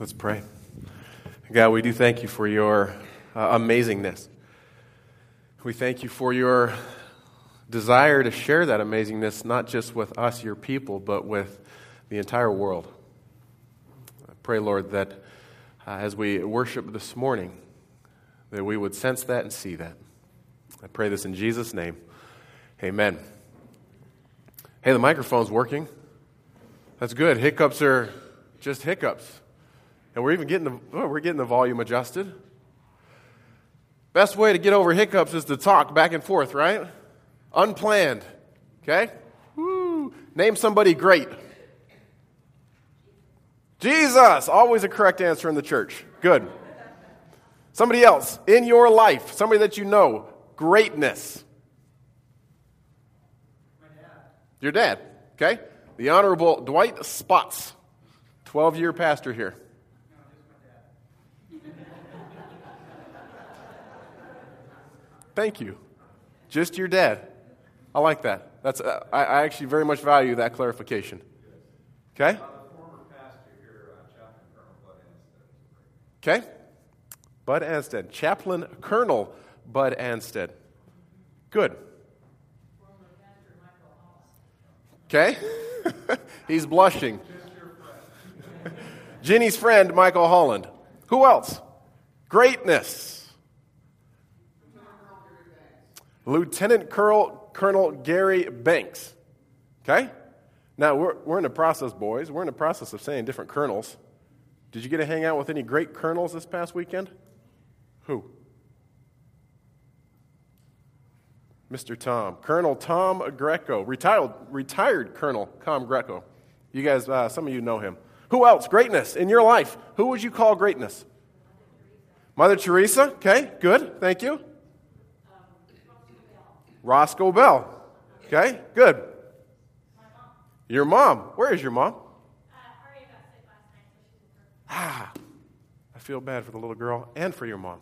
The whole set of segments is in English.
Let's pray. God, we do thank you for your uh, amazingness. We thank you for your desire to share that amazingness, not just with us, your people, but with the entire world. I pray, Lord, that uh, as we worship this morning, that we would sense that and see that. I pray this in Jesus' name. Amen. Hey, the microphone's working. That's good. Hiccups are just hiccups. And we're even getting the, oh, we're getting the volume adjusted. Best way to get over hiccups is to talk back and forth, right? Unplanned. Okay? Woo. Name somebody great. Jesus. Always a correct answer in the church. Good. Somebody else in your life, somebody that you know, greatness. Your dad, okay? The Honorable Dwight Spots, 12 year pastor here. Thank you. Just your dad. I like that. That's, uh, I, I actually very much value that clarification. Okay? Okay? Bud Anstead. Chaplain Colonel Bud Anstead. Good. Okay? He's blushing. Jenny's friend, Michael Holland. Who else? Greatness. Lieutenant Colonel, Colonel Gary Banks. Okay? Now, we're, we're in the process, boys. We're in the process of saying different colonels. Did you get to hang out with any great colonels this past weekend? Who? Mr. Tom. Colonel Tom Greco. Retired, retired Colonel Tom Greco. You guys, uh, some of you know him. Who else? Greatness in your life. Who would you call greatness? Mother Teresa. Okay, good. Thank you. Roscoe Bell. Okay, good. Your mom. Where is your mom? Ah, I feel bad for the little girl and for your mom.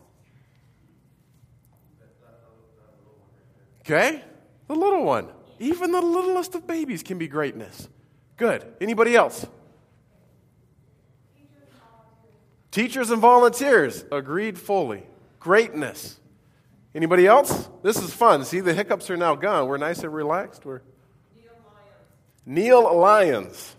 Okay? The little one. Even the littlest of babies can be greatness. Good. Anybody else? Teachers and volunteers. Agreed fully. Greatness. Anybody else? This is fun. See, the hiccups are now gone. We're nice and relaxed. We're Neil Lyons.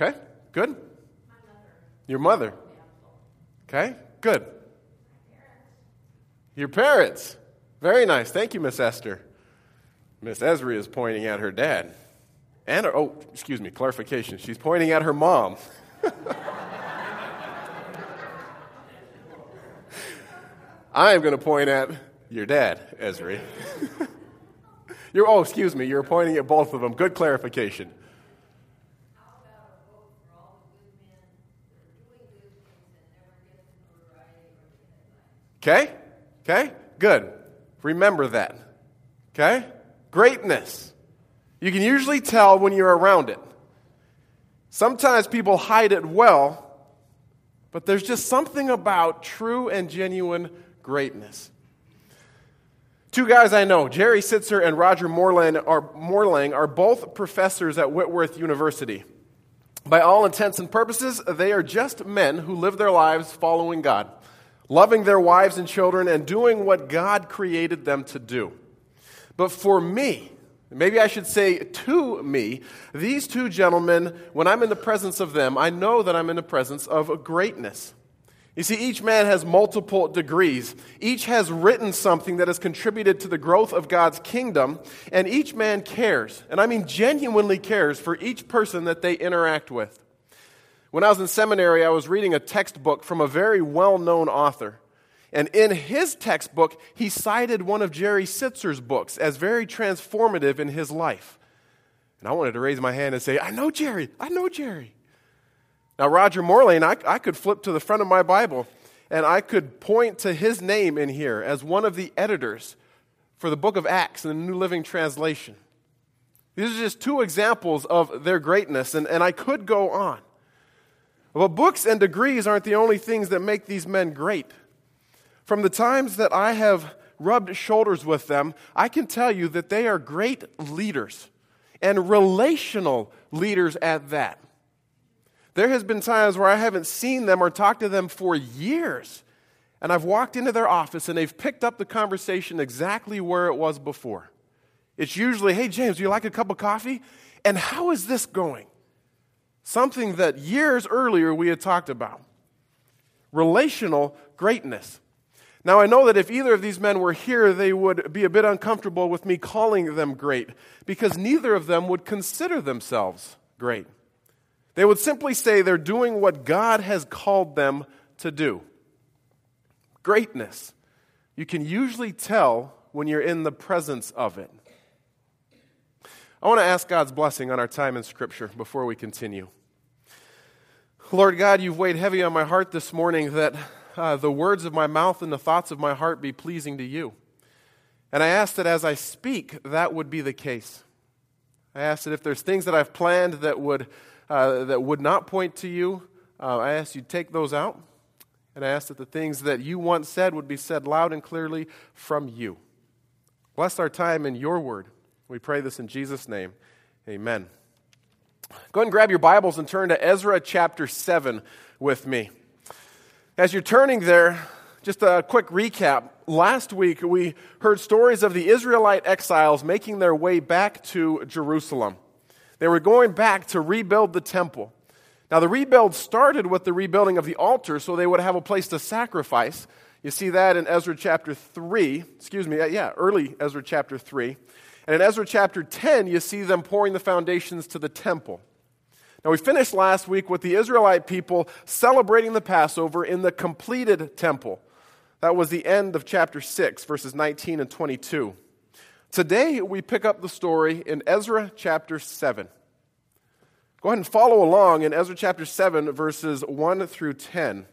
Okay, good. Your mother. Okay, good. Your parents. Very nice. Thank you, Miss Esther. Miss Esri is pointing at her dad. And her, oh, excuse me, clarification. She's pointing at her mom. I am going to point at your dad, Esri. you're, oh, excuse me, you're pointing at both of them. Good clarification. Okay? Okay? Good. Remember that. Okay? Greatness. You can usually tell when you're around it. Sometimes people hide it well, but there's just something about true and genuine greatness. Two guys I know, Jerry Sittser and Roger Mohrlang are, are both professors at Whitworth University. By all intents and purposes, they are just men who live their lives following God loving their wives and children, and doing what God created them to do. But for me, maybe I should say to me, these two gentlemen, when I'm in the presence of them, I know that I'm in the presence of greatness. You see, each man has multiple degrees. Each has written something that has contributed to the growth of God's kingdom, and each man cares, and I mean genuinely cares for each person that they interact with. When I was in seminary, I was reading a textbook from a very well known author. And in his textbook, he cited one of Jerry Sittser's books as very transformative in his life. And I wanted to raise my hand and say, I know Jerry, I know Jerry. Now, Roger Mohrlang, I, I could flip to the front of my Bible and I could point to his name in here as one of the editors for the book of Acts in the New Living Translation. These are just two examples of their greatness, and, and I could go on. But books and degrees aren't the only things that make these men great. From the times that I have rubbed shoulders with them, I can tell you that they are great leaders and relational leaders at that. There has been times where I haven't seen them or talked to them for years. And I've walked into their office and they've picked up the conversation exactly where it was before. It's usually, hey, James, do you like a cup of coffee? And how is this going? Something that years earlier we had talked about relational greatness. Now, I know that if either of these men were here, they would be a bit uncomfortable with me calling them great because neither of them would consider themselves great. They would simply say they're doing what God has called them to do. Greatness. You can usually tell when you're in the presence of it. I want to ask God's blessing on our time in Scripture before we continue. Lord God, you've weighed heavy on my heart this morning that uh, the words of my mouth and the thoughts of my heart be pleasing to you. And I ask that as I speak, that would be the case. I ask that if there's things that I've planned that would, uh, that would not point to you, uh, I ask you take those out. And I ask that the things that you once said would be said loud and clearly from you. Bless our time in your word. We pray this in Jesus' name. Amen. Go ahead and grab your Bibles and turn to Ezra chapter 7 with me. As you're turning there, just a quick recap. Last week, we heard stories of the Israelite exiles making their way back to Jerusalem. They were going back to rebuild the temple. Now, the rebuild started with the rebuilding of the altar so they would have a place to sacrifice. You see that in Ezra chapter 3, excuse me, yeah, early Ezra chapter 3. And in Ezra chapter 10, you see them pouring the foundations to the temple. Now, we finished last week with the Israelite people celebrating the Passover in the completed temple. That was the end of chapter 6, verses 19 and 22. Today, we pick up the story in Ezra chapter 7. Go ahead and follow along in Ezra chapter 7, verses 1 through 10.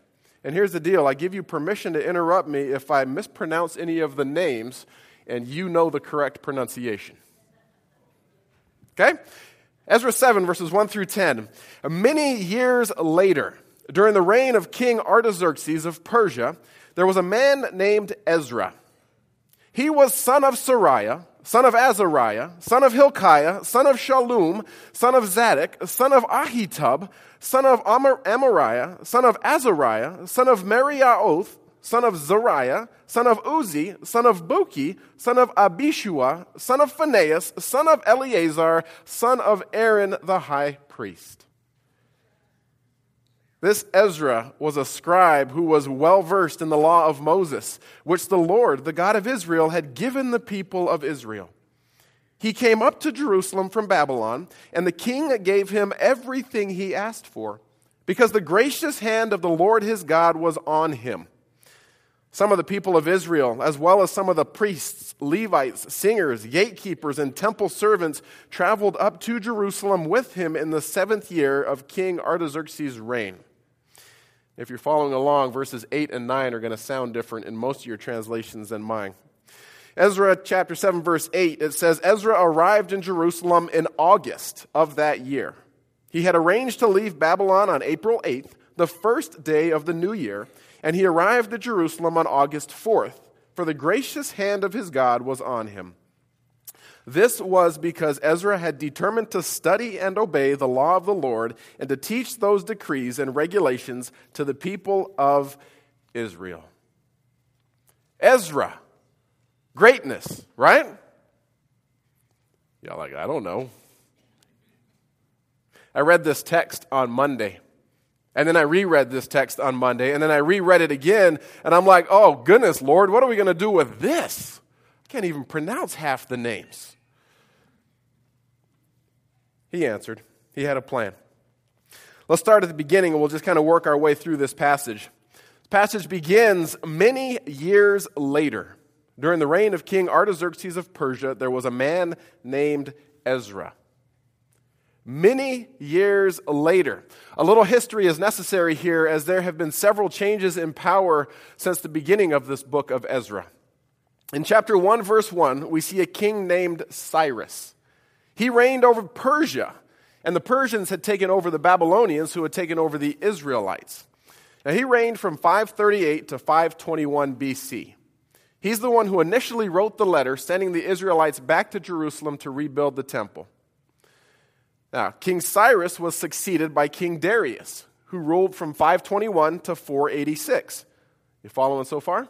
And here's the deal I give you permission to interrupt me if I mispronounce any of the names and you know the correct pronunciation. Okay? Ezra 7, verses 1 through 10. Many years later, during the reign of King Artaxerxes of Persia, there was a man named Ezra. He was son of Seraiah, son of Azariah, son of Hilkiah, son of Shallum, son of Zadok, son of Ahitub, son of Amar- Amariah, son of Azariah, son of Meraioth, son of Zariah, son of Uzzi, son of Buki, son of Abishua, son of Phinehas, son of Eleazar, son of Aaron the high priest. This Ezra was a scribe who was well versed in the law of Moses, which the Lord, the God of Israel, had given the people of Israel. He came up to Jerusalem from Babylon, and the king gave him everything he asked for, because the gracious hand of the Lord his God was on him. Some of the people of Israel, as well as some of the priests, Levites, singers, gatekeepers, and temple servants, traveled up to Jerusalem with him in the seventh year of King Artaxerxes' reign. If you're following along, verses 8 and 9 are going to sound different in most of your translations than mine. Ezra chapter 7, verse 8, it says Ezra arrived in Jerusalem in August of that year. He had arranged to leave Babylon on April 8th, the first day of the new year and he arrived at Jerusalem on August 4th, for the gracious hand of his God was on him. This was because Ezra had determined to study and obey the law of the Lord and to teach those decrees and regulations to the people of Israel. Ezra, greatness, right? Yeah, like, I don't know. I read this text on Monday. And then I reread this text on Monday, and then I reread it again, and I'm like, oh, goodness, Lord, what are we going to do with this? I can't even pronounce half the names. He answered, he had a plan. Let's start at the beginning, and we'll just kind of work our way through this passage. This passage begins many years later. During the reign of King Artaxerxes of Persia, there was a man named Ezra many years later. A little history is necessary here as there have been several changes in power since the beginning of this book of Ezra. In chapter 1, verse 1, we see a king named Cyrus. He reigned over Persia, and the Persians had taken over the Babylonians, who had taken over the Israelites. Now, he reigned from 538 to 521 BC. He's the one who initially wrote the letter sending the Israelites back to Jerusalem to rebuild the temple. Now, King Cyrus was succeeded by King Darius, who ruled from 521 to 486. You following so far?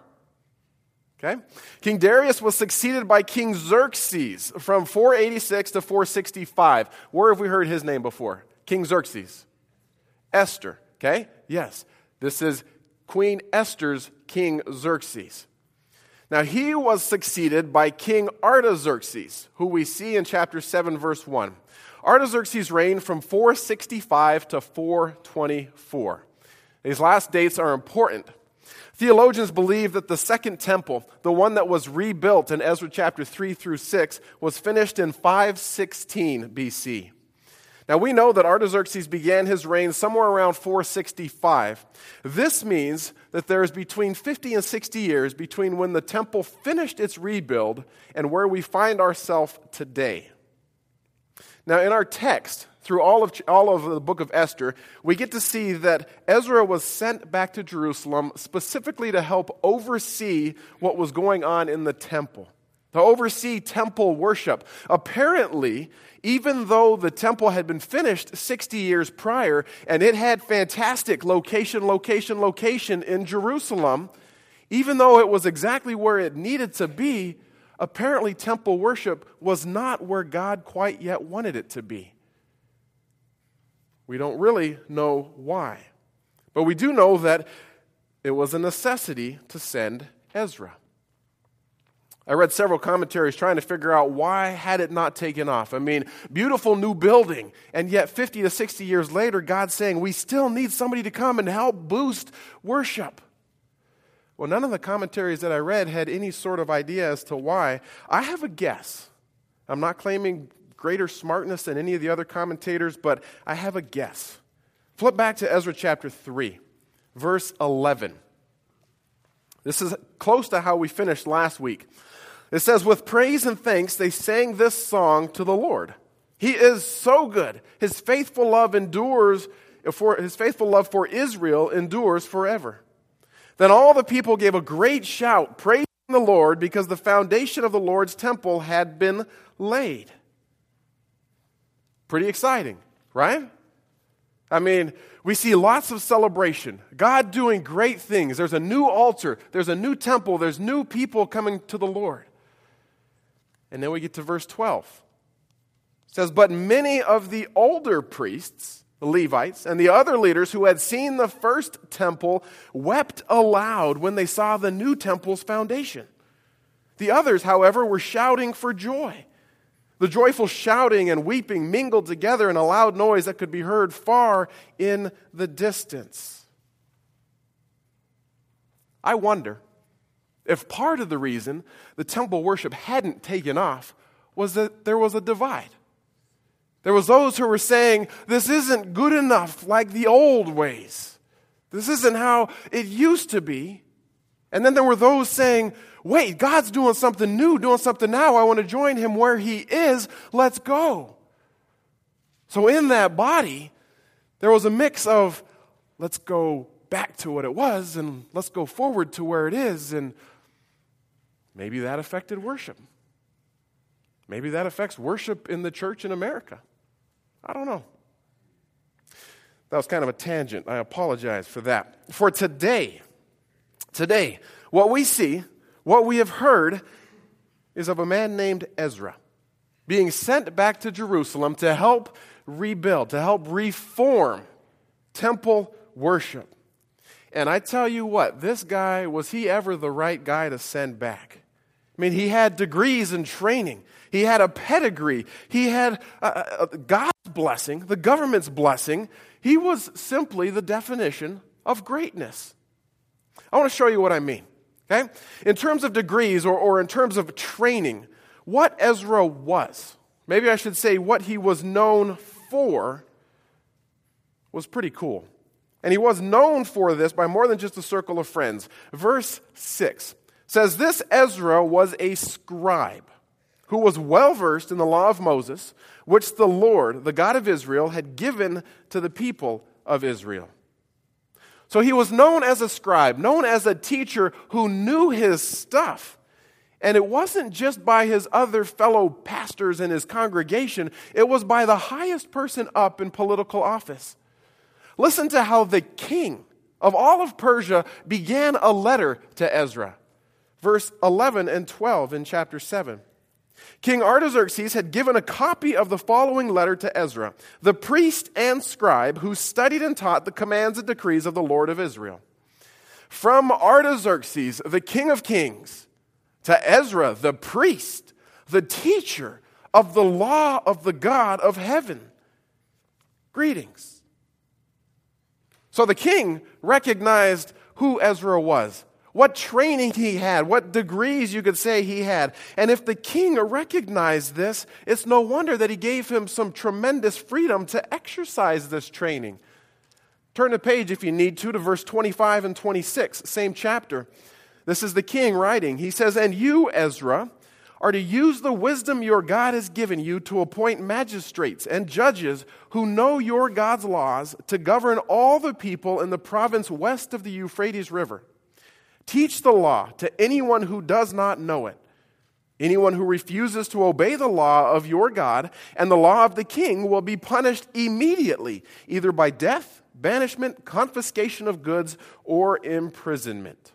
Okay. King Darius was succeeded by King Xerxes from 486 to 465. Where have we heard his name before? King Xerxes. Esther. Okay? Yes. This is Queen Esther's King Xerxes. Now, he was succeeded by King Artaxerxes, who we see in chapter 7, verse 1. Artaxerxes reigned from 465 to 424. These last dates are important. Theologians believe that the second temple, the one that was rebuilt in Ezra chapter 3 through 6, was finished in 516 BC. Now we know that Artaxerxes began his reign somewhere around 465. This means that there is between 50 and 60 years between when the temple finished its rebuild and where we find ourselves today. Now, in our text, through all of, all of the book of Esther, we get to see that Ezra was sent back to Jerusalem specifically to help oversee what was going on in the temple, to oversee temple worship. Apparently, even though the temple had been finished 60 years prior and it had fantastic location, location, location in Jerusalem, even though it was exactly where it needed to be, apparently temple worship was not where God quite yet wanted it to be. We don't really know why. But we do know that it was a necessity to send Ezra. I read several commentaries trying to figure out why had it not taken off. I mean, beautiful new building, and yet 50 to 60 years later, God's saying we still need somebody to come and help boost worship. Well, none of the commentaries that I read had any sort of idea as to why. I have a guess. I'm not claiming greater smartness than any of the other commentators, but I have a guess. Flip back to Ezra chapter 3, verse 11. This is close to how we finished last week. It says, With praise and thanks, they sang this song to the Lord. He is so good. His faithful love endures, for, his faithful love for Israel endures forever. Then all the people gave a great shout, praising the Lord, because the foundation of the Lord's temple had been laid. Pretty exciting, right? I mean, we see lots of celebration. God doing great things. There's a new altar, there's a new temple, there's new people coming to the Lord. And then we get to verse 12. It says, But many of the older priests, the Levites, and the other leaders who had seen the first temple wept aloud when they saw the new temple's foundation. The others, however, were shouting for joy. The joyful shouting and weeping mingled together in a loud noise that could be heard far in the distance. I wonder if part of the reason the temple worship hadn't taken off was that there was a divide. There was those who were saying, this isn't good enough like the old ways. This isn't how it used to be. And then there were those saying, wait, God's doing something new, doing something now. I want to join him where he is. Let's go. So in that body, there was a mix of let's go back to what it was and let's go forward to where it is. And Maybe that affected worship. Maybe that affects worship in the church in America. I don't know. That was kind of a tangent. I apologize for that. For today, today, what we see, what we have heard, is of a man named Ezra being sent back to Jerusalem to help rebuild, to help reform temple worship. And I tell you what, this guy, was he ever the right guy to send back? I mean, he had degrees and training. He had a pedigree. He had uh, uh, God's blessing, the government's blessing. He was simply the definition of greatness. I want to show you what I mean. Okay? In terms of degrees or, or in terms of training, what Ezra was, maybe I should say what he was known for, was pretty cool. And he was known for this by more than just a circle of friends. Verse 6 says this Ezra was a scribe who was well versed in the law of Moses, which the Lord, the God of Israel, had given to the people of Israel. So he was known as a scribe, known as a teacher who knew his stuff. And it wasn't just by his other fellow pastors in his congregation, it was by the highest person up in political office. Listen to how the king of all of Persia began a letter to Ezra. Verse 11 and 12 in chapter 7. King Artaxerxes had given a copy of the following letter to Ezra, the priest and scribe who studied and taught the commands and decrees of the Lord of Israel. From Artaxerxes, the king of kings, to Ezra, the priest, the teacher of the law of the God of heaven. Greetings. So the king recognized who Ezra was, what training he had, what degrees you could say he had. And if the king recognized this, it's no wonder that he gave him some tremendous freedom to exercise this training. Turn the page if you need to to verse 25 and 26, same chapter. This is the king writing. He says, And you, Ezra, are to use the wisdom your God has given you to appoint magistrates and judges who know your God's laws to govern all the people in the province west of the Euphrates River. Teach the law to anyone who does not know it. Anyone who refuses to obey the law of your God and the law of the king will be punished immediately, either by death, banishment, confiscation of goods, or imprisonment.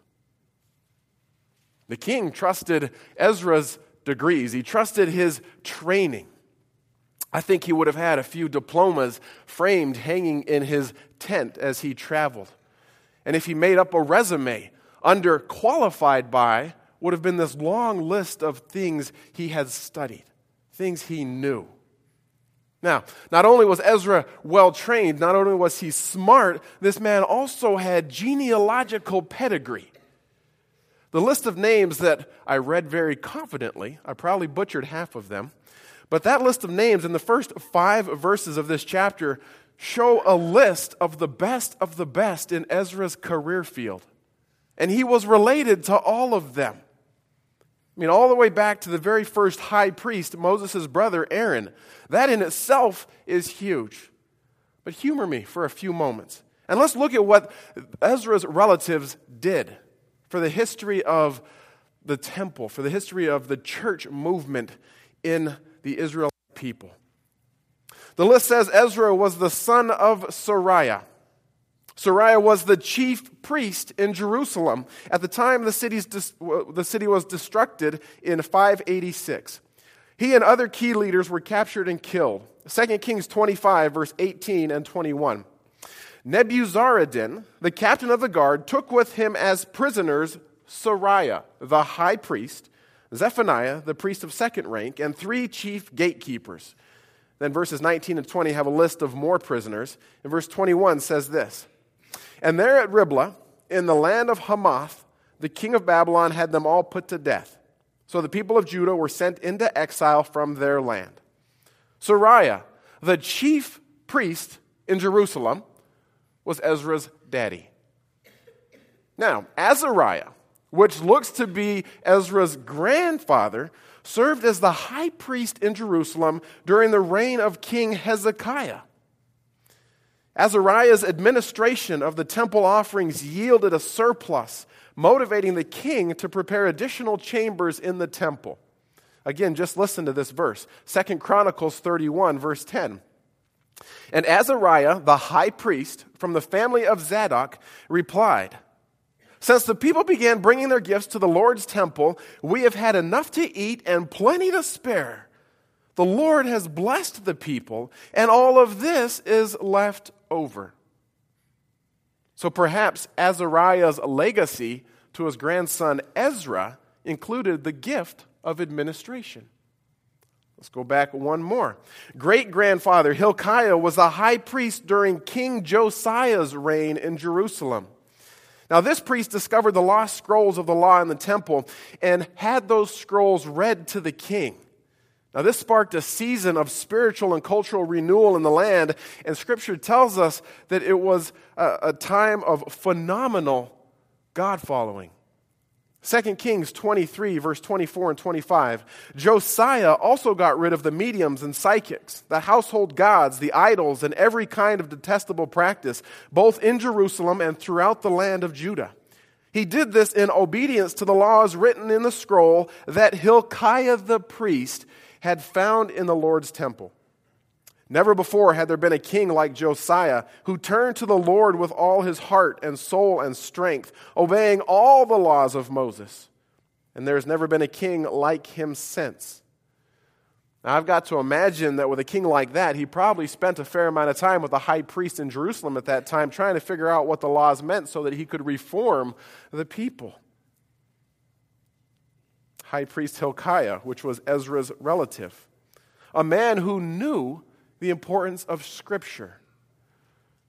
The king trusted Ezra's degrees, he trusted his training. I think he would have had a few diplomas framed hanging in his tent as he traveled. And if he made up a resume under qualified by, would have been this long list of things he had studied, things he knew. Now, not only was Ezra well trained, not only was he smart, this man also had genealogical pedigree. The list of names that I read very confidently, I probably butchered half of them, but that list of names in the first five verses of this chapter show a list of the best of the best in Ezra's career field. And he was related to all of them. I mean, all the way back to the very first high priest, Moses' brother Aaron. That in itself is huge. But humor me for a few moments. And let's look at what Ezra's relatives did for the history of the temple, for the history of the church movement in the Israel people. The list says Ezra was the son of Seraiah. Seraiah was the chief priest in Jerusalem at the time the, city's, the city was destructed in 586. He and other key leaders were captured and killed. 2 Kings 25, verse 18 and 21. Nebuzaradan, the captain of the guard, took with him as prisoners Seraiah, the high priest, Zephaniah, the priest of second rank, and three chief gatekeepers. Then verses 19 and 20 have a list of more prisoners. And verse 21 says this And there at Riblah, in the land of Hamath, the king of Babylon had them all put to death. So the people of Judah were sent into exile from their land. Seraiah, the chief priest in Jerusalem, was Ezra's daddy. Now, Azariah, which looks to be Ezra's grandfather, served as the high priest in Jerusalem during the reign of King Hezekiah. Azariah's administration of the temple offerings yielded a surplus, motivating the king to prepare additional chambers in the temple. Again, just listen to this verse. Second Chronicles 31, verse 10. And Azariah, the high priest from the family of Zadok, replied, Since the people began bringing their gifts to the Lord's temple, we have had enough to eat and plenty to spare. The Lord has blessed the people, and all of this is left over. So perhaps Azariah's legacy to his grandson Ezra included the gift of administration. Let's go back one more. Great grandfather Hilkiah was a high priest during King Josiah's reign in Jerusalem. Now, this priest discovered the lost scrolls of the law in the temple and had those scrolls read to the king. Now, this sparked a season of spiritual and cultural renewal in the land, and scripture tells us that it was a, a time of phenomenal God following. 2 Kings 23, verse 24 and 25. Josiah also got rid of the mediums and psychics, the household gods, the idols, and every kind of detestable practice, both in Jerusalem and throughout the land of Judah. He did this in obedience to the laws written in the scroll that Hilkiah the priest had found in the Lord's temple. Never before had there been a king like Josiah who turned to the Lord with all his heart and soul and strength, obeying all the laws of Moses. And there has never been a king like him since. Now, I've got to imagine that with a king like that, he probably spent a fair amount of time with the high priest in Jerusalem at that time trying to figure out what the laws meant so that he could reform the people. High priest Hilkiah, which was Ezra's relative, a man who knew the importance of Scripture.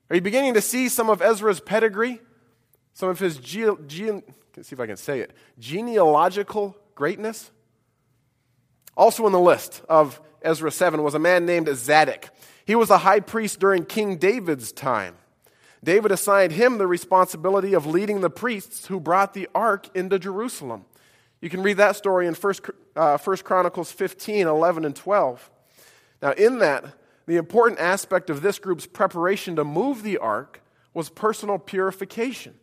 Are you beginning to see some of Ezra's pedigree? Some of his ge- ge- see if I can say it genealogical greatness? Also in the list of Ezra 7 was a man named Zadok. He was a high priest during King David's time. David assigned him the responsibility of leading the priests who brought the ark into Jerusalem. You can read that story in 1, uh, 1 Chronicles 15, 11, and 12. Now, in that, the important aspect of this group's preparation to move the ark was personal purification,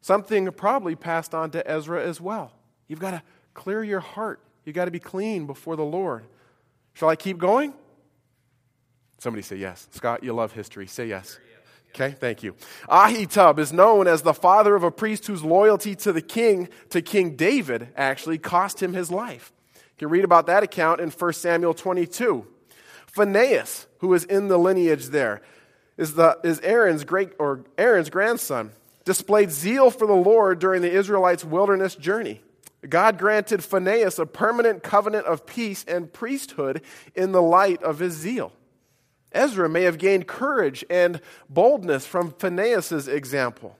something probably passed on to Ezra as well. You've got to clear your heart you've got to be clean before the Lord. Shall I keep going? Somebody say yes. Scott, you love history. Say yes. Okay, thank you. Ahitub is known as the father of a priest whose loyalty to the king, to King David, actually cost him his life. You can read about that account in 1 Samuel 22. Phinehas, who is in the lineage there, is, the, is Aaron's great or Aaron's grandson, displayed zeal for the Lord during the Israelites' wilderness journey. God granted Phinehas a permanent covenant of peace and priesthood in the light of his zeal. Ezra may have gained courage and boldness from Phinehas' example.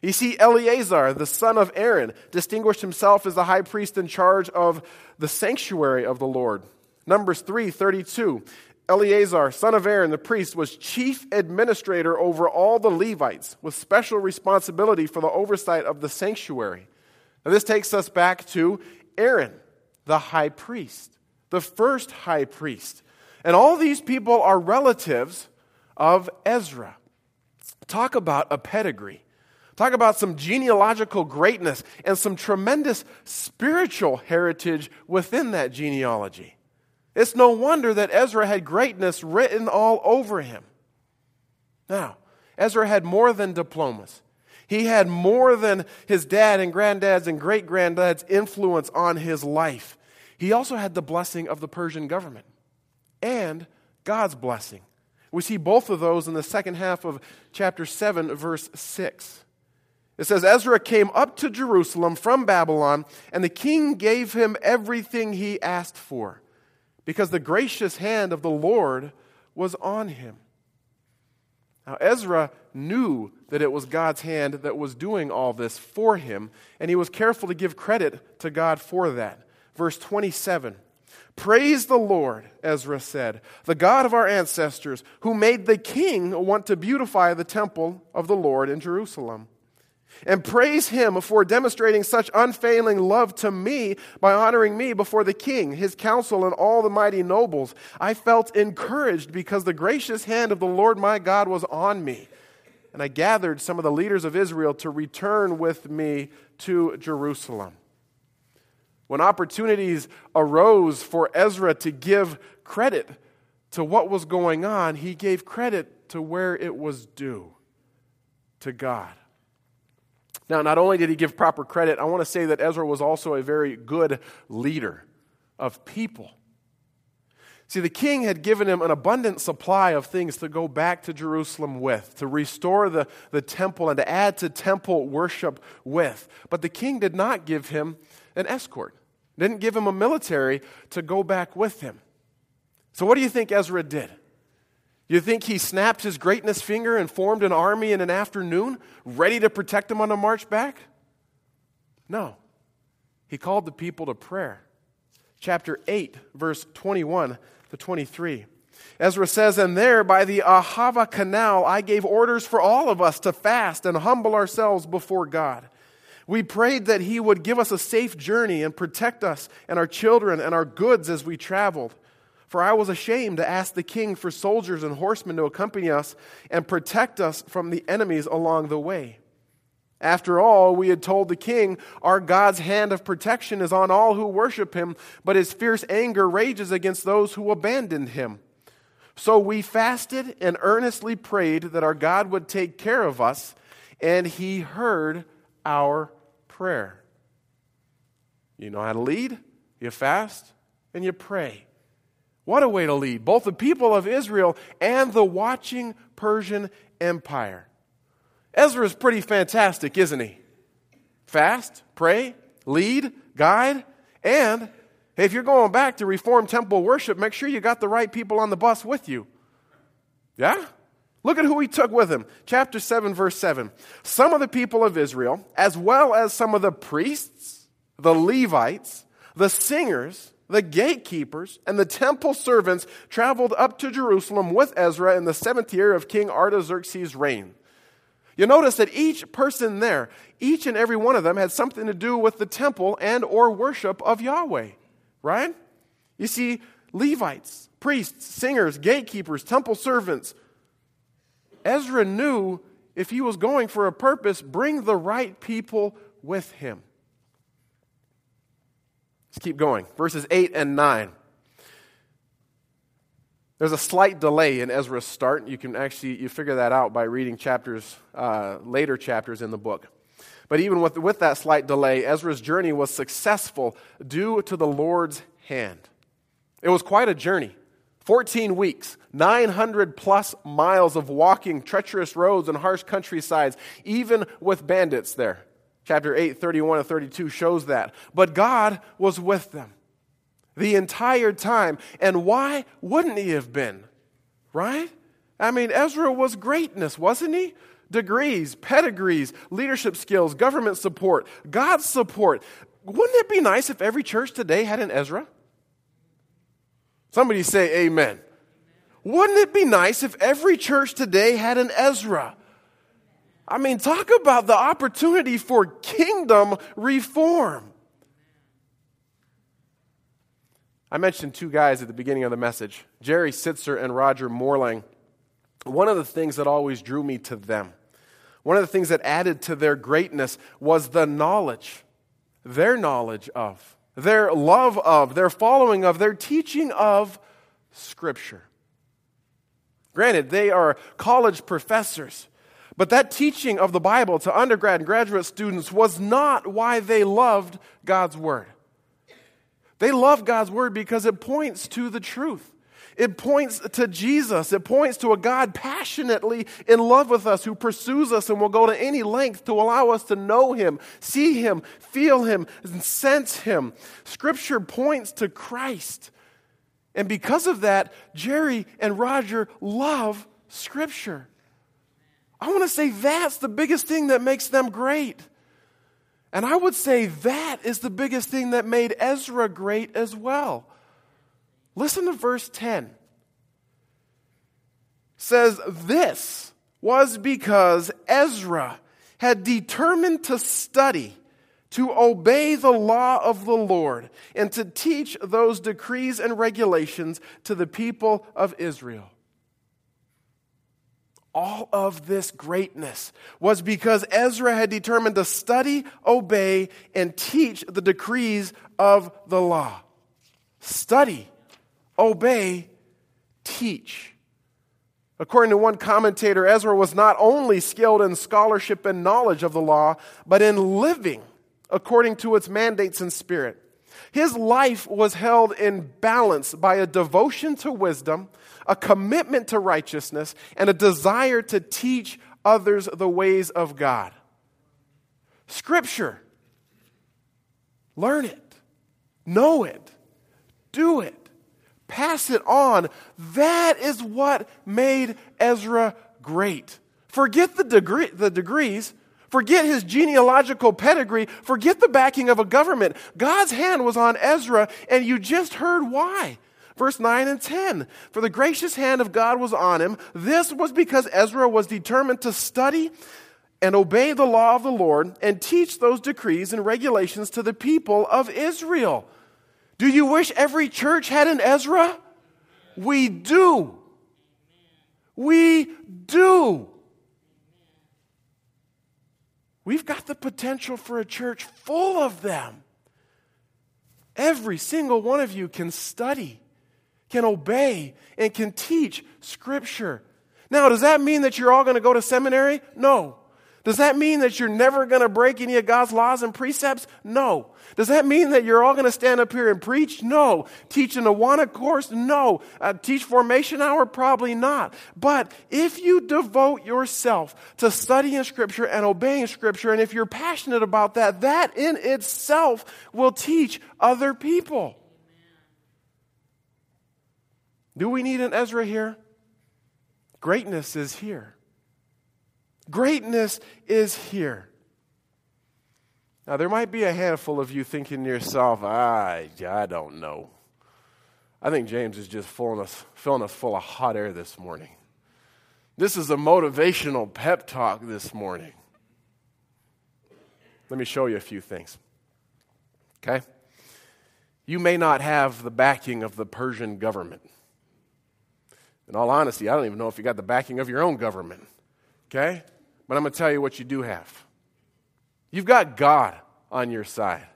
You see, Eleazar, the son of Aaron, distinguished himself as the high priest in charge of the sanctuary of the Lord. Numbers 3:32. Eleazar, son of Aaron, the priest, was chief administrator over all the Levites, with special responsibility for the oversight of the sanctuary. Now, this takes us back to Aaron, the high priest, the first high priest. And all these people are relatives of Ezra. Talk about a pedigree. Talk about some genealogical greatness and some tremendous spiritual heritage within that genealogy. It's no wonder that Ezra had greatness written all over him. Now, Ezra had more than diplomas. He had more than his dad and granddad's and great granddad's influence on his life. He also had the blessing of the Persian government and God's blessing. We see both of those in the second half of chapter 7, verse 6. It says, Ezra came up to Jerusalem from Babylon, and the king gave him everything he asked for, because the gracious hand of the Lord was on him. Now, Ezra knew that it was God's hand that was doing all this for him, and he was careful to give credit to God for that. Verse 27 Praise the Lord, Ezra said, the God of our ancestors, who made the king want to beautify the temple of the Lord in Jerusalem and praise him for demonstrating such unfailing love to me by honoring me before the king, his council, and all the mighty nobles. I felt encouraged because the gracious hand of the Lord my God was on me. And I gathered some of the leaders of Israel to return with me to Jerusalem. When opportunities arose for Ezra to give credit to what was going on, he gave credit to where it was due to God. Now, not only did he give proper credit, I want to say that Ezra was also a very good leader of people. See, the king had given him an abundant supply of things to go back to Jerusalem with, to restore the, the temple and to add to temple worship with. But the king did not give him an escort, didn't give him a military to go back with him. So, what do you think Ezra did? You think he snapped his greatness finger and formed an army in an afternoon, ready to protect them on the march back? No. He called the people to prayer. Chapter 8, verse 21 to 23. Ezra says, And there by the Ahava canal I gave orders for all of us to fast and humble ourselves before God. We prayed that He would give us a safe journey and protect us and our children and our goods as we traveled. For I was ashamed to ask the king for soldiers and horsemen to accompany us and protect us from the enemies along the way. After all, we had told the king, Our God's hand of protection is on all who worship him, but his fierce anger rages against those who abandoned him. So we fasted and earnestly prayed that our God would take care of us, and he heard our prayer. You know how to lead? You fast and you pray. What a way to lead, both the people of Israel and the watching Persian Empire. Ezra is pretty fantastic, isn't he? Fast, pray, lead, guide, and if you're going back to Reformed temple worship, make sure you got the right people on the bus with you. Yeah? Look at who he took with him. Chapter 7, verse 7. Some of the people of Israel, as well as some of the priests, the Levites, the singers, the gatekeepers, and the temple servants traveled up to Jerusalem with Ezra in the seventh year of King Artaxerxes' reign. You notice that each person there, each and every one of them had something to do with the temple and or worship of Yahweh, right? You see, Levites, priests, singers, gatekeepers, temple servants. Ezra knew if he was going for a purpose, bring the right people with him. Let's keep going. Verses 8 and 9. There's a slight delay in Ezra's start. You can actually you figure that out by reading chapters, uh, later chapters in the book. But even with, with that slight delay, Ezra's journey was successful due to the Lord's hand. It was quite a journey. 14 weeks, 900 plus miles of walking treacherous roads and harsh countrysides, even with bandits there. Chapter 8, 31 and 32 shows that. But God was with them the entire time. And why wouldn't he have been? Right? I mean, Ezra was greatness, wasn't he? Degrees, pedigrees, leadership skills, government support, God's support. Wouldn't it be nice if every church today had an Ezra? Somebody say amen. Wouldn't it be nice if every church today had an Ezra? I mean, talk about the opportunity for kingdom reform. I mentioned two guys at the beginning of the message Jerry Sittser and Roger Mohrlang. One of the things that always drew me to them, one of the things that added to their greatness was the knowledge, their knowledge of, their love of, their following of, their teaching of Scripture. Granted, they are college professors, but that teaching of the Bible to undergrad and graduate students was not why they loved God's Word. They love God's word because it points to the truth. It points to Jesus. It points to a God passionately in love with us who pursues us and will go to any length to allow us to know Him, see Him, feel Him, and sense Him. Scripture points to Christ. And because of that, Jerry and Roger love Scripture. I want to say that's the biggest thing that makes them great. And I would say that is the biggest thing that made Ezra great as well. Listen to verse 10. It says this was because Ezra had determined to study to obey the law of the Lord and to teach those decrees and regulations to the people of Israel all of this greatness was because Ezra had determined to study, obey, and teach the decrees of the law. Study, obey, teach. According to one commentator, Ezra was not only skilled in scholarship and knowledge of the law, but in living according to its mandates and spirit. His life was held in balance by a devotion to wisdom a commitment to righteousness, and a desire to teach others the ways of God. Scripture. Learn it, know it, do it, pass it on. That is what made Ezra great. Forget the, degree, the degrees. Forget his genealogical pedigree. Forget the backing of a government. God's hand was on Ezra, and you just heard why. Verse 9 and 10. For the gracious hand of God was on him. This was because Ezra was determined to study and obey the law of the Lord and teach those decrees and regulations to the people of Israel. Do you wish every church had an Ezra? We do. We do. We've got the potential for a church full of them. Every single one of you can study, can obey, and can teach Scripture. Now, does that mean that you're all going to go to seminary? No. Does that mean that you're never going to break any of God's laws and precepts? No. Does that mean that you're all going to stand up here and preach? No. Teach an Awana course? No. Uh, teach formation hour? Probably not. But if you devote yourself to studying Scripture and obeying Scripture, and if you're passionate about that, that in itself will teach other people. Do we need an Ezra here? Greatness is here. Greatness is here. Now, there might be a handful of you thinking to yourself, I, I don't know. I think James is just filling us, filling us full of hot air this morning. This is a motivational pep talk this morning. Let me show you a few things. Okay? You may not have the backing of the Persian government. In all honesty, I don't even know if you got the backing of your own government. Okay? But I'm going to tell you what you do have. You've got God on your side.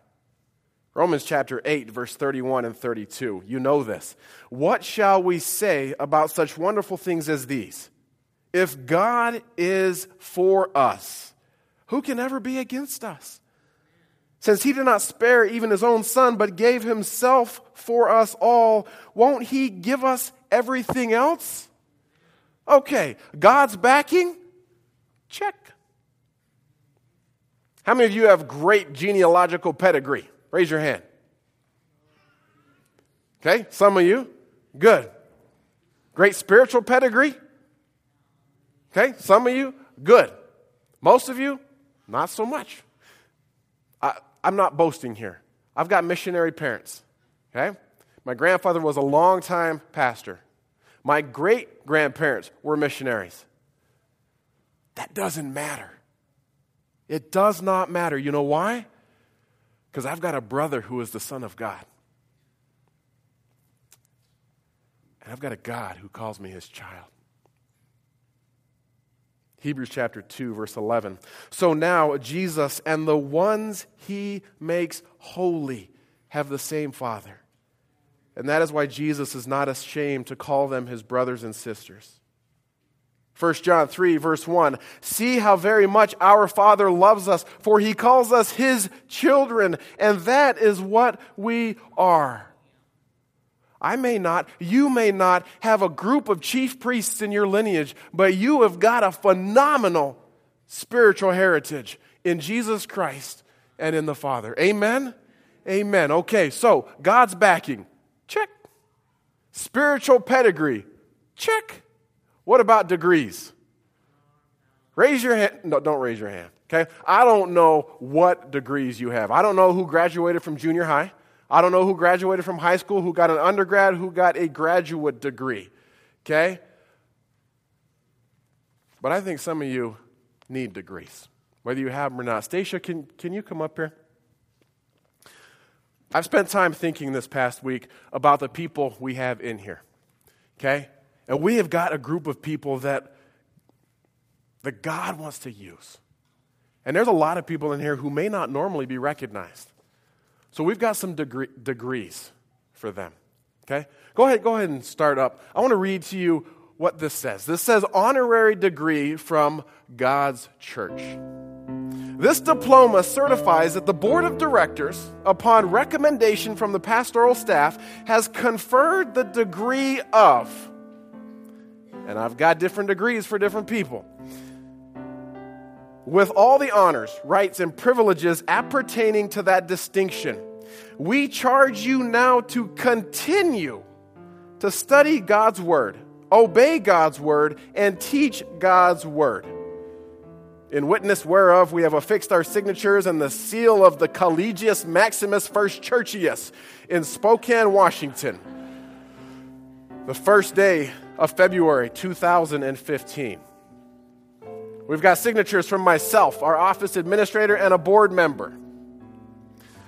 Romans chapter 8, verse 31 and 32. You know this. What shall we say about such wonderful things as these? If God is for us, who can ever be against us? Since he did not spare even his own son, but gave himself for us all, won't he give us everything else? Okay, God's backing? Check. How many of you have great genealogical pedigree? Raise your hand. Okay, some of you. Good. Great spiritual pedigree? Okay, some of you. Good. Most of you, not so much. I, I'm not boasting here. I've got missionary parents. Okay? My grandfather was a long-time pastor. My great grandparents were missionaries. That doesn't matter. It does not matter. You know why? Because I've got a brother who is the Son of God. And I've got a God who calls me his child. Hebrews chapter 2, verse 11. So now Jesus and the ones he makes holy have the same Father. And that is why Jesus is not ashamed to call them his brothers and sisters. 1 John 3, verse 1 See how very much our Father loves us, for he calls us his children, and that is what we are. I may not, you may not have a group of chief priests in your lineage, but you have got a phenomenal spiritual heritage in Jesus Christ and in the Father. Amen? Amen. Okay, so God's backing, check. Spiritual pedigree, check. What about degrees? Raise your hand. No, don't raise your hand. Okay? I don't know what degrees you have. I don't know who graduated from junior high. I don't know who graduated from high school, who got an undergrad, who got a graduate degree. Okay? But I think some of you need degrees, whether you have them or not. Stacia, can, can you come up here? I've spent time thinking this past week about the people we have in here. Okay? And we have got a group of people that, that God wants to use. And there's a lot of people in here who may not normally be recognized. So we've got some degree, degrees for them. Okay? Go ahead, go ahead and start up. I want to read to you what this says. This says honorary degree from God's church. This diploma certifies that the board of directors, upon recommendation from the pastoral staff, has conferred the degree of and I've got different degrees for different people. With all the honors, rights, and privileges appertaining to that distinction, we charge you now to continue to study God's Word, obey God's Word, and teach God's Word. In witness whereof we have affixed our signatures and the seal of the Collegius Maximus First Churchius in Spokane, Washington. The first day of February 2015. We've got signatures from myself, our office administrator, and a board member.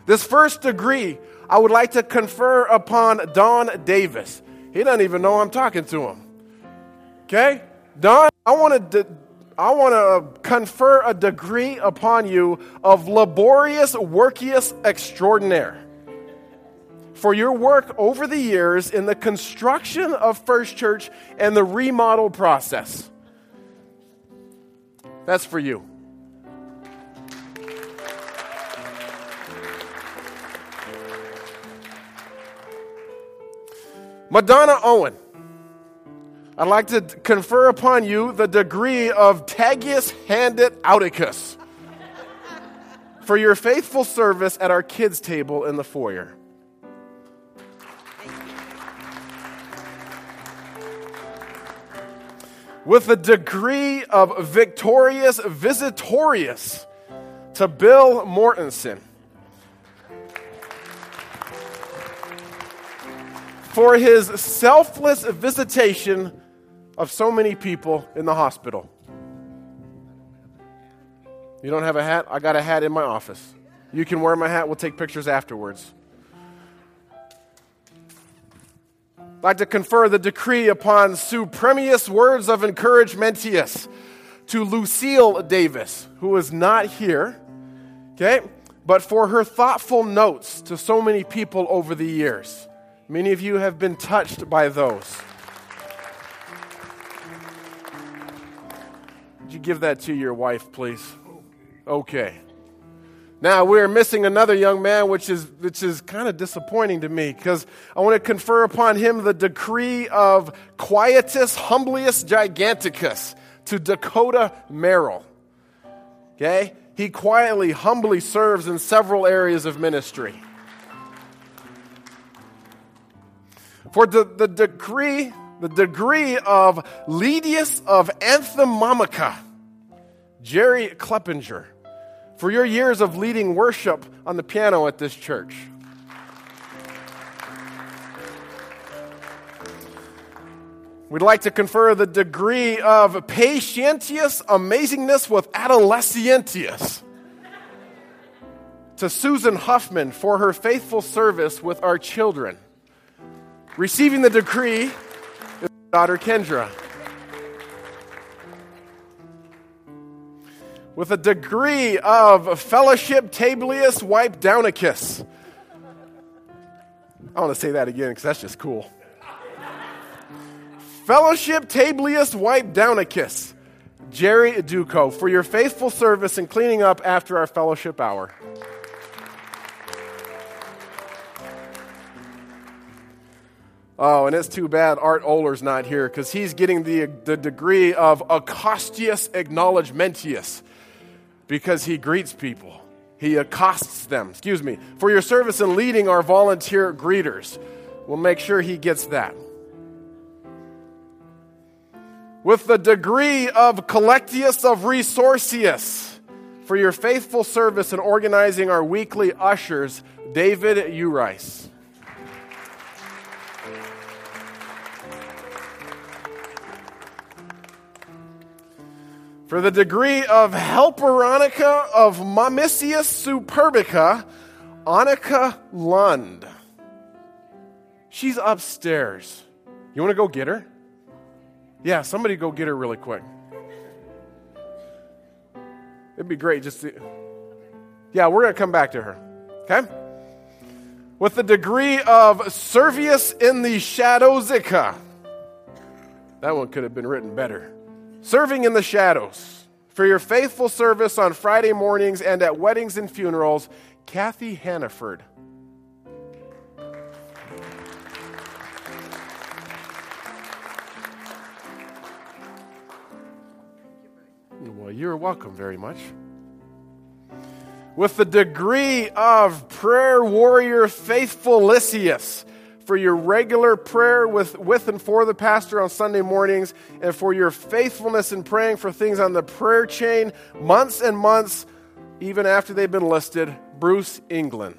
This first degree, I would like to confer upon Don Davis. He doesn't even know I'm talking to him. Okay? Don, I want to, I want to uh, confer a degree upon you of laborious workius extraordinaire for your work over the years in the construction of First Church and the remodel process. That's for you. Madonna Owen. I'd like to confer upon you the degree of Tagius Handit Auticus for your faithful service at our kids' table in the foyer. With the degree of Victorious Visitorius to Bill Mortensen. For his selfless visitation of so many people in the hospital. You don't have a hat? I got a hat in my office. You can wear my hat. We'll take pictures afterwards. I'd like to confer the decree upon supremius words of encouragementius to Lucille Davis, who is not here, okay, but for her thoughtful notes to so many people over the years. Many of you have been touched by those. Would you give that to your wife, please? Okay. Now we're missing another young man, which is which is kind of disappointing to me because I want to confer upon him the decree of quietus humblius giganticus to Dakota Merrill. Okay, he quietly, humbly serves in several areas of ministry. For the, the decree the degree of Leadius of Anthemomica, Jerry Kleppinger, for your years of leading worship on the piano at this church. We'd like to confer the degree of patientious amazingness with adolescentius to Susan Huffman for her faithful service with our children. Receiving the decree is daughter Kendra. With a degree of fellowship tablius wipe downicus. I want to say that again because that's just cool. fellowship tablius wipe downicus. Jerry Duco, for your faithful service in cleaning up after our fellowship hour. Oh, and it's too bad Art Oler's not here because he's getting the, the degree of Acostius acknowledgementius because he greets people. He accosts them. Excuse me. For your service in leading our volunteer greeters. We'll make sure he gets that. With the degree of collectius of resourcius for your faithful service in organizing our weekly ushers, David Urice. For the degree of Helperonica of Mamisius Superbica, Annika Lund. She's upstairs. You want to go get her? Yeah, somebody go get her really quick. It'd be great just to. Yeah, we're going to come back to her. Okay? With the degree of Servius in the Shadowsica. That one could have been written better. Serving in the shadows. For your faithful service on Friday mornings and at weddings and funerals, Kathy Hannaford. Well, you're welcome very much. With the degree of prayer warrior faithful Lysias for your regular prayer with, with and for the pastor on Sunday mornings, and for your faithfulness in praying for things on the prayer chain months and months, even after they've been listed. Bruce England.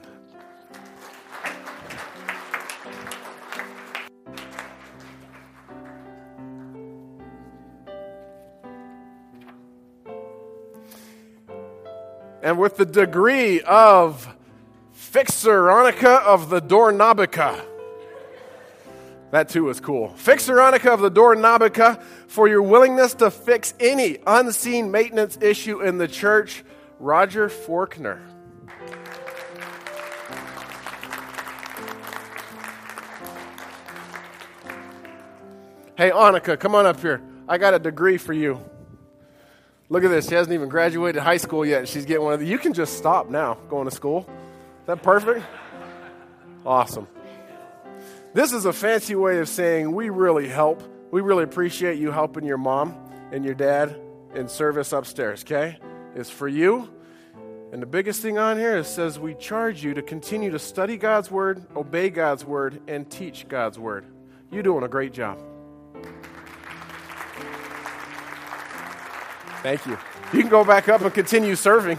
And with the degree of Fixer Anica of the Dornabica That too was cool. Fixer Annika of the Door Nabica for your willingness to fix any unseen maintenance issue in the church. Roger Forkner. Hey, Annika, come on up here. I got a degree for you. Look at this. She hasn't even graduated high school yet. She's getting one of the. You can just stop now going to school. Is that perfect? Awesome. This is a fancy way of saying we really help. We really appreciate you helping your mom and your dad in service upstairs, okay? It's for you. And the biggest thing on here is says we charge you to continue to study God's word, obey God's word, and teach God's word. You're doing a great job. Thank you. You can go back up and continue serving.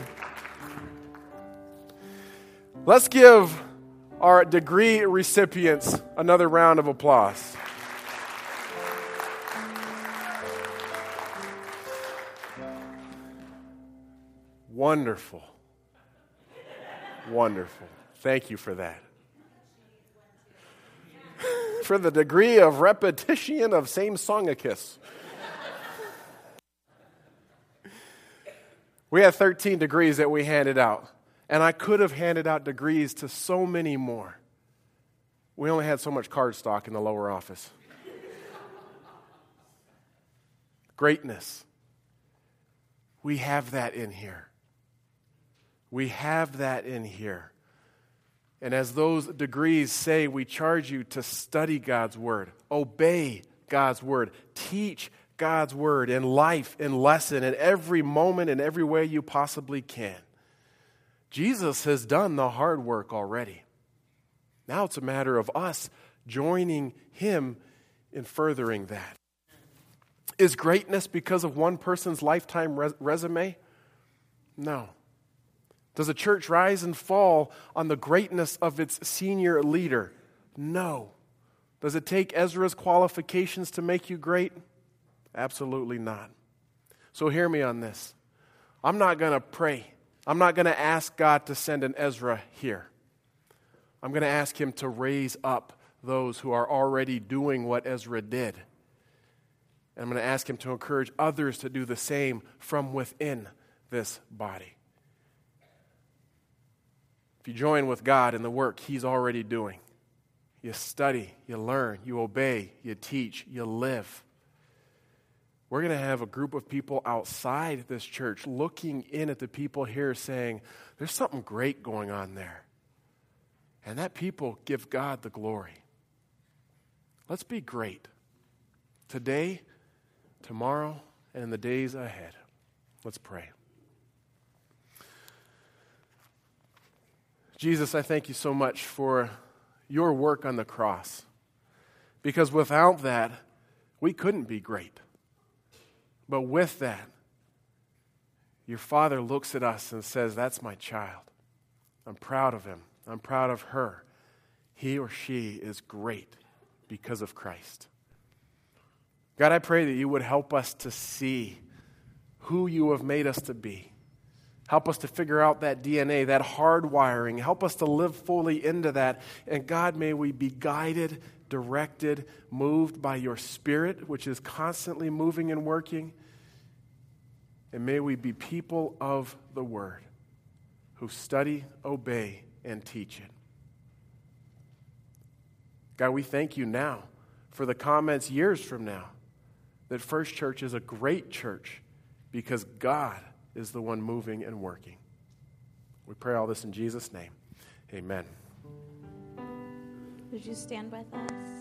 Let's give our degree recipients another round of applause. Wonderful. Wonderful. Thank you for that. for the degree of repetition of same song a kiss. we had 13 degrees that we handed out. And I could have handed out degrees to so many more. We only had so much card stock in the lower office. Greatness. We have that in here. We have that in here. And as those degrees say, we charge you to study God's Word, obey God's Word, teach God's Word in life, in lesson, in every moment, in every way you possibly can. Jesus has done the hard work already. Now it's a matter of us joining him in furthering that. Is greatness because of one person's lifetime res- resume? No. Does a church rise and fall on the greatness of its senior leader? No. Does it take Ezra's qualifications to make you great? Absolutely not. So hear me on this. I'm not going to pray I'm not going to ask God to send an Ezra here. I'm going to ask him to raise up those who are already doing what Ezra did. And I'm going to ask him to encourage others to do the same from within this body. If you join with God in the work he's already doing, you study, you learn, you obey, you teach, you live we're going to have a group of people outside this church looking in at the people here saying, there's something great going on there. And that people give God the glory. Let's be great today, tomorrow, and in the days ahead. Let's pray. Jesus, I thank you so much for your work on the cross. Because without that, we couldn't be great. But with that, your father looks at us and says, That's my child. I'm proud of him. I'm proud of her. He or she is great because of Christ. God, I pray that you would help us to see who you have made us to be. Help us to figure out that DNA, that hardwiring. Help us to live fully into that. And God, may we be guided, directed, moved by your Spirit, which is constantly moving and working. And may we be people of the Word who study, obey, and teach it. God, we thank you now for the comments years from now that First Church is a great church because God is the one moving and working. We pray all this in Jesus' name. Amen. Would you stand with us?